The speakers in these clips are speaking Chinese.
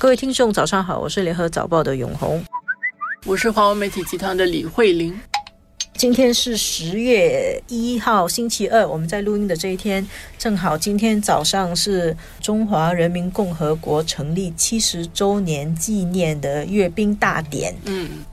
各位听众，早上好，我是联合早报的永红，我是华文媒体集团的李慧玲。今天是十月一号，星期二，我们在录音的这一天，正好今天早上是中华人民共和国成立七十周年纪念的阅兵大典。嗯，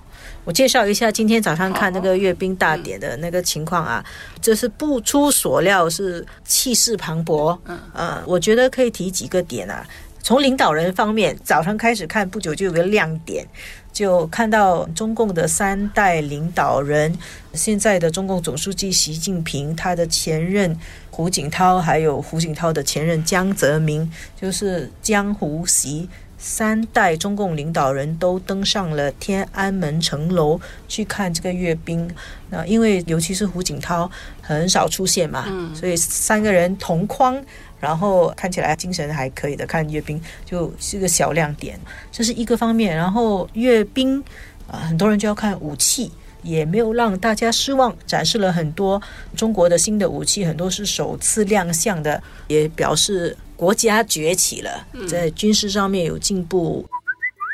我介绍一下今天早上看那个阅兵大典的那个情况啊，这是不出所料，是气势磅礴。嗯，呃，我觉得可以提几个点啊。从领导人方面，早上开始看，不久就有个亮点，就看到中共的三代领导人，现在的中共总书记习近平，他的前任胡锦涛，还有胡锦涛的前任江泽民，就是江湖习三代中共领导人都登上了天安门城楼去看这个阅兵。那因为尤其是胡锦涛很少出现嘛，所以三个人同框。然后看起来精神还可以的，看阅兵就是个小亮点，这是一个方面。然后阅兵啊，很多人就要看武器，也没有让大家失望，展示了很多中国的新的武器，很多是首次亮相的，也表示国家崛起了，在军事上面有进步。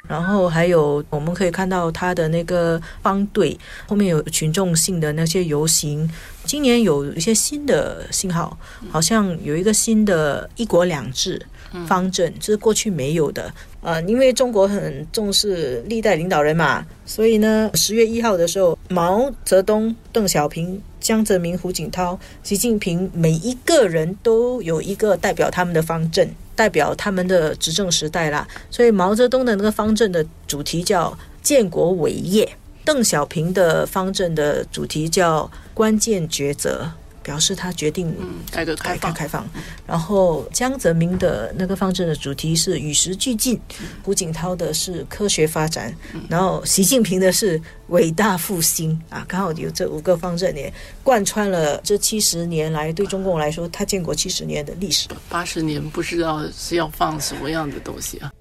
然后还有，我们可以看到他的那个方队后面有群众性的那些游行。今年有一些新的信号，好像有一个新的一国两制方针，这是过去没有的。呃，因为中国很重视历代领导人嘛，所以呢，十月一号的时候，毛泽东、邓小平、江泽民、胡锦涛、习近平，每一个人都有一个代表他们的方阵。代表他们的执政时代啦，所以毛泽东的那个方阵的主题叫建国伟业，邓小平的方阵的主题叫关键抉择。表示他决定改革开放，开放。然后江泽民的那个方阵的主题是与时俱进，胡锦涛的是科学发展，然后习近平的是伟大复兴啊，刚好有这五个方阵也贯穿了这七十年来对中共来说，他建国七十年的历史。八十年不知道是要放什么样的东西啊。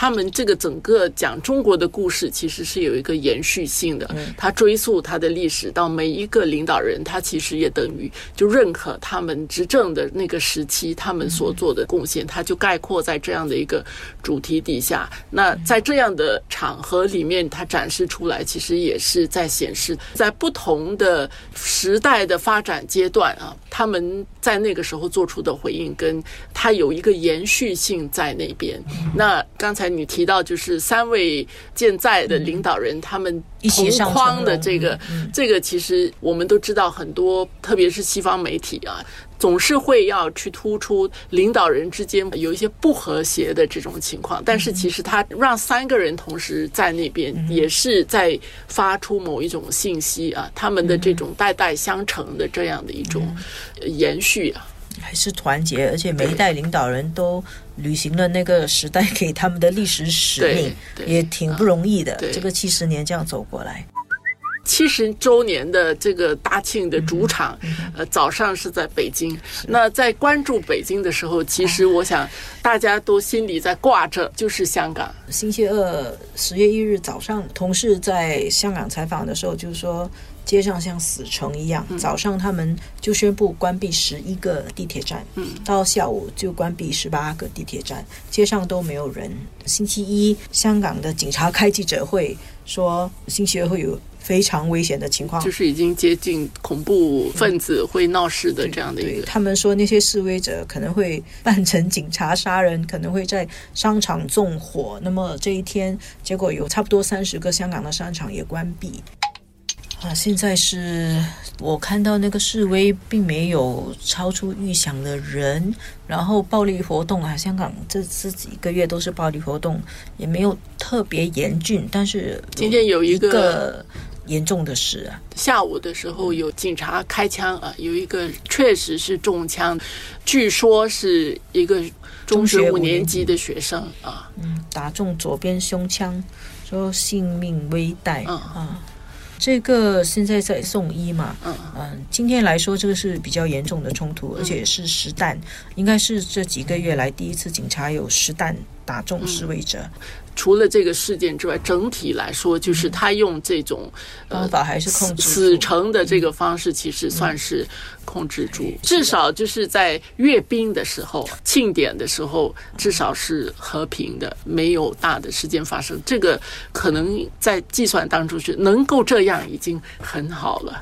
他们这个整个讲中国的故事，其实是有一个延续性的。他追溯他的历史到每一个领导人，他其实也等于就认可他们执政的那个时期他们所做的贡献，他就概括在这样的一个主题底下。那在这样的场合里面，他展示出来，其实也是在显示，在不同的时代的发展阶段啊，他们在那个时候做出的回应，跟他有一个延续性在那边。那刚才。你提到就是三位健在的领导人，他们同框的这个，这个其实我们都知道，很多特别是西方媒体啊，总是会要去突出领导人之间有一些不和谐的这种情况。但是其实他让三个人同时在那边，也是在发出某一种信息啊，他们的这种代代相承的这样的一种延续啊。还是团结，而且每一代领导人都履行了那个时代给他们的历史使命，也挺不容易的。这个七十年这样走过来，七十周年的这个大庆的主场，呃，早上是在北京。那在关注北京的时候，其实我想大家都心里在挂着，就是香港。星期二十月一日早上，同事在香港采访的时候，就是说。街上像死城一样，早上他们就宣布关闭十一个地铁站，到下午就关闭十八个地铁站，街上都没有人。星期一，香港的警察开记者会说，星期二会有非常危险的情况，就是已经接近恐怖分子会闹事的这样的一个。他们说那些示威者可能会扮成警察杀人，可能会在商场纵火。那么这一天，结果有差不多三十个香港的商场也关闭。啊，现在是我看到那个示威并没有超出预想的人，然后暴力活动啊，香港这这几个月都是暴力活动，也没有特别严峻，但是今天有一个严重的事啊，下午的时候有警察开枪啊，有一个确实是中枪，据说是一个中学五年级的学生啊，嗯，打中左边胸腔，说性命危殆啊。这个现在在送医嘛？嗯嗯，今天来说，这个是比较严重的冲突，而且是实弹，应该是这几个月来第一次警察有实弹大众示威者。除了这个事件之外，整体来说，就是他用这种方法还是控制死城的这个方式，其实算是控制住。至少就是在阅兵的时候、庆典的时候，至少是和平的，没有大的事件发生。这个可能在计算当中是能够这样，已经很好了。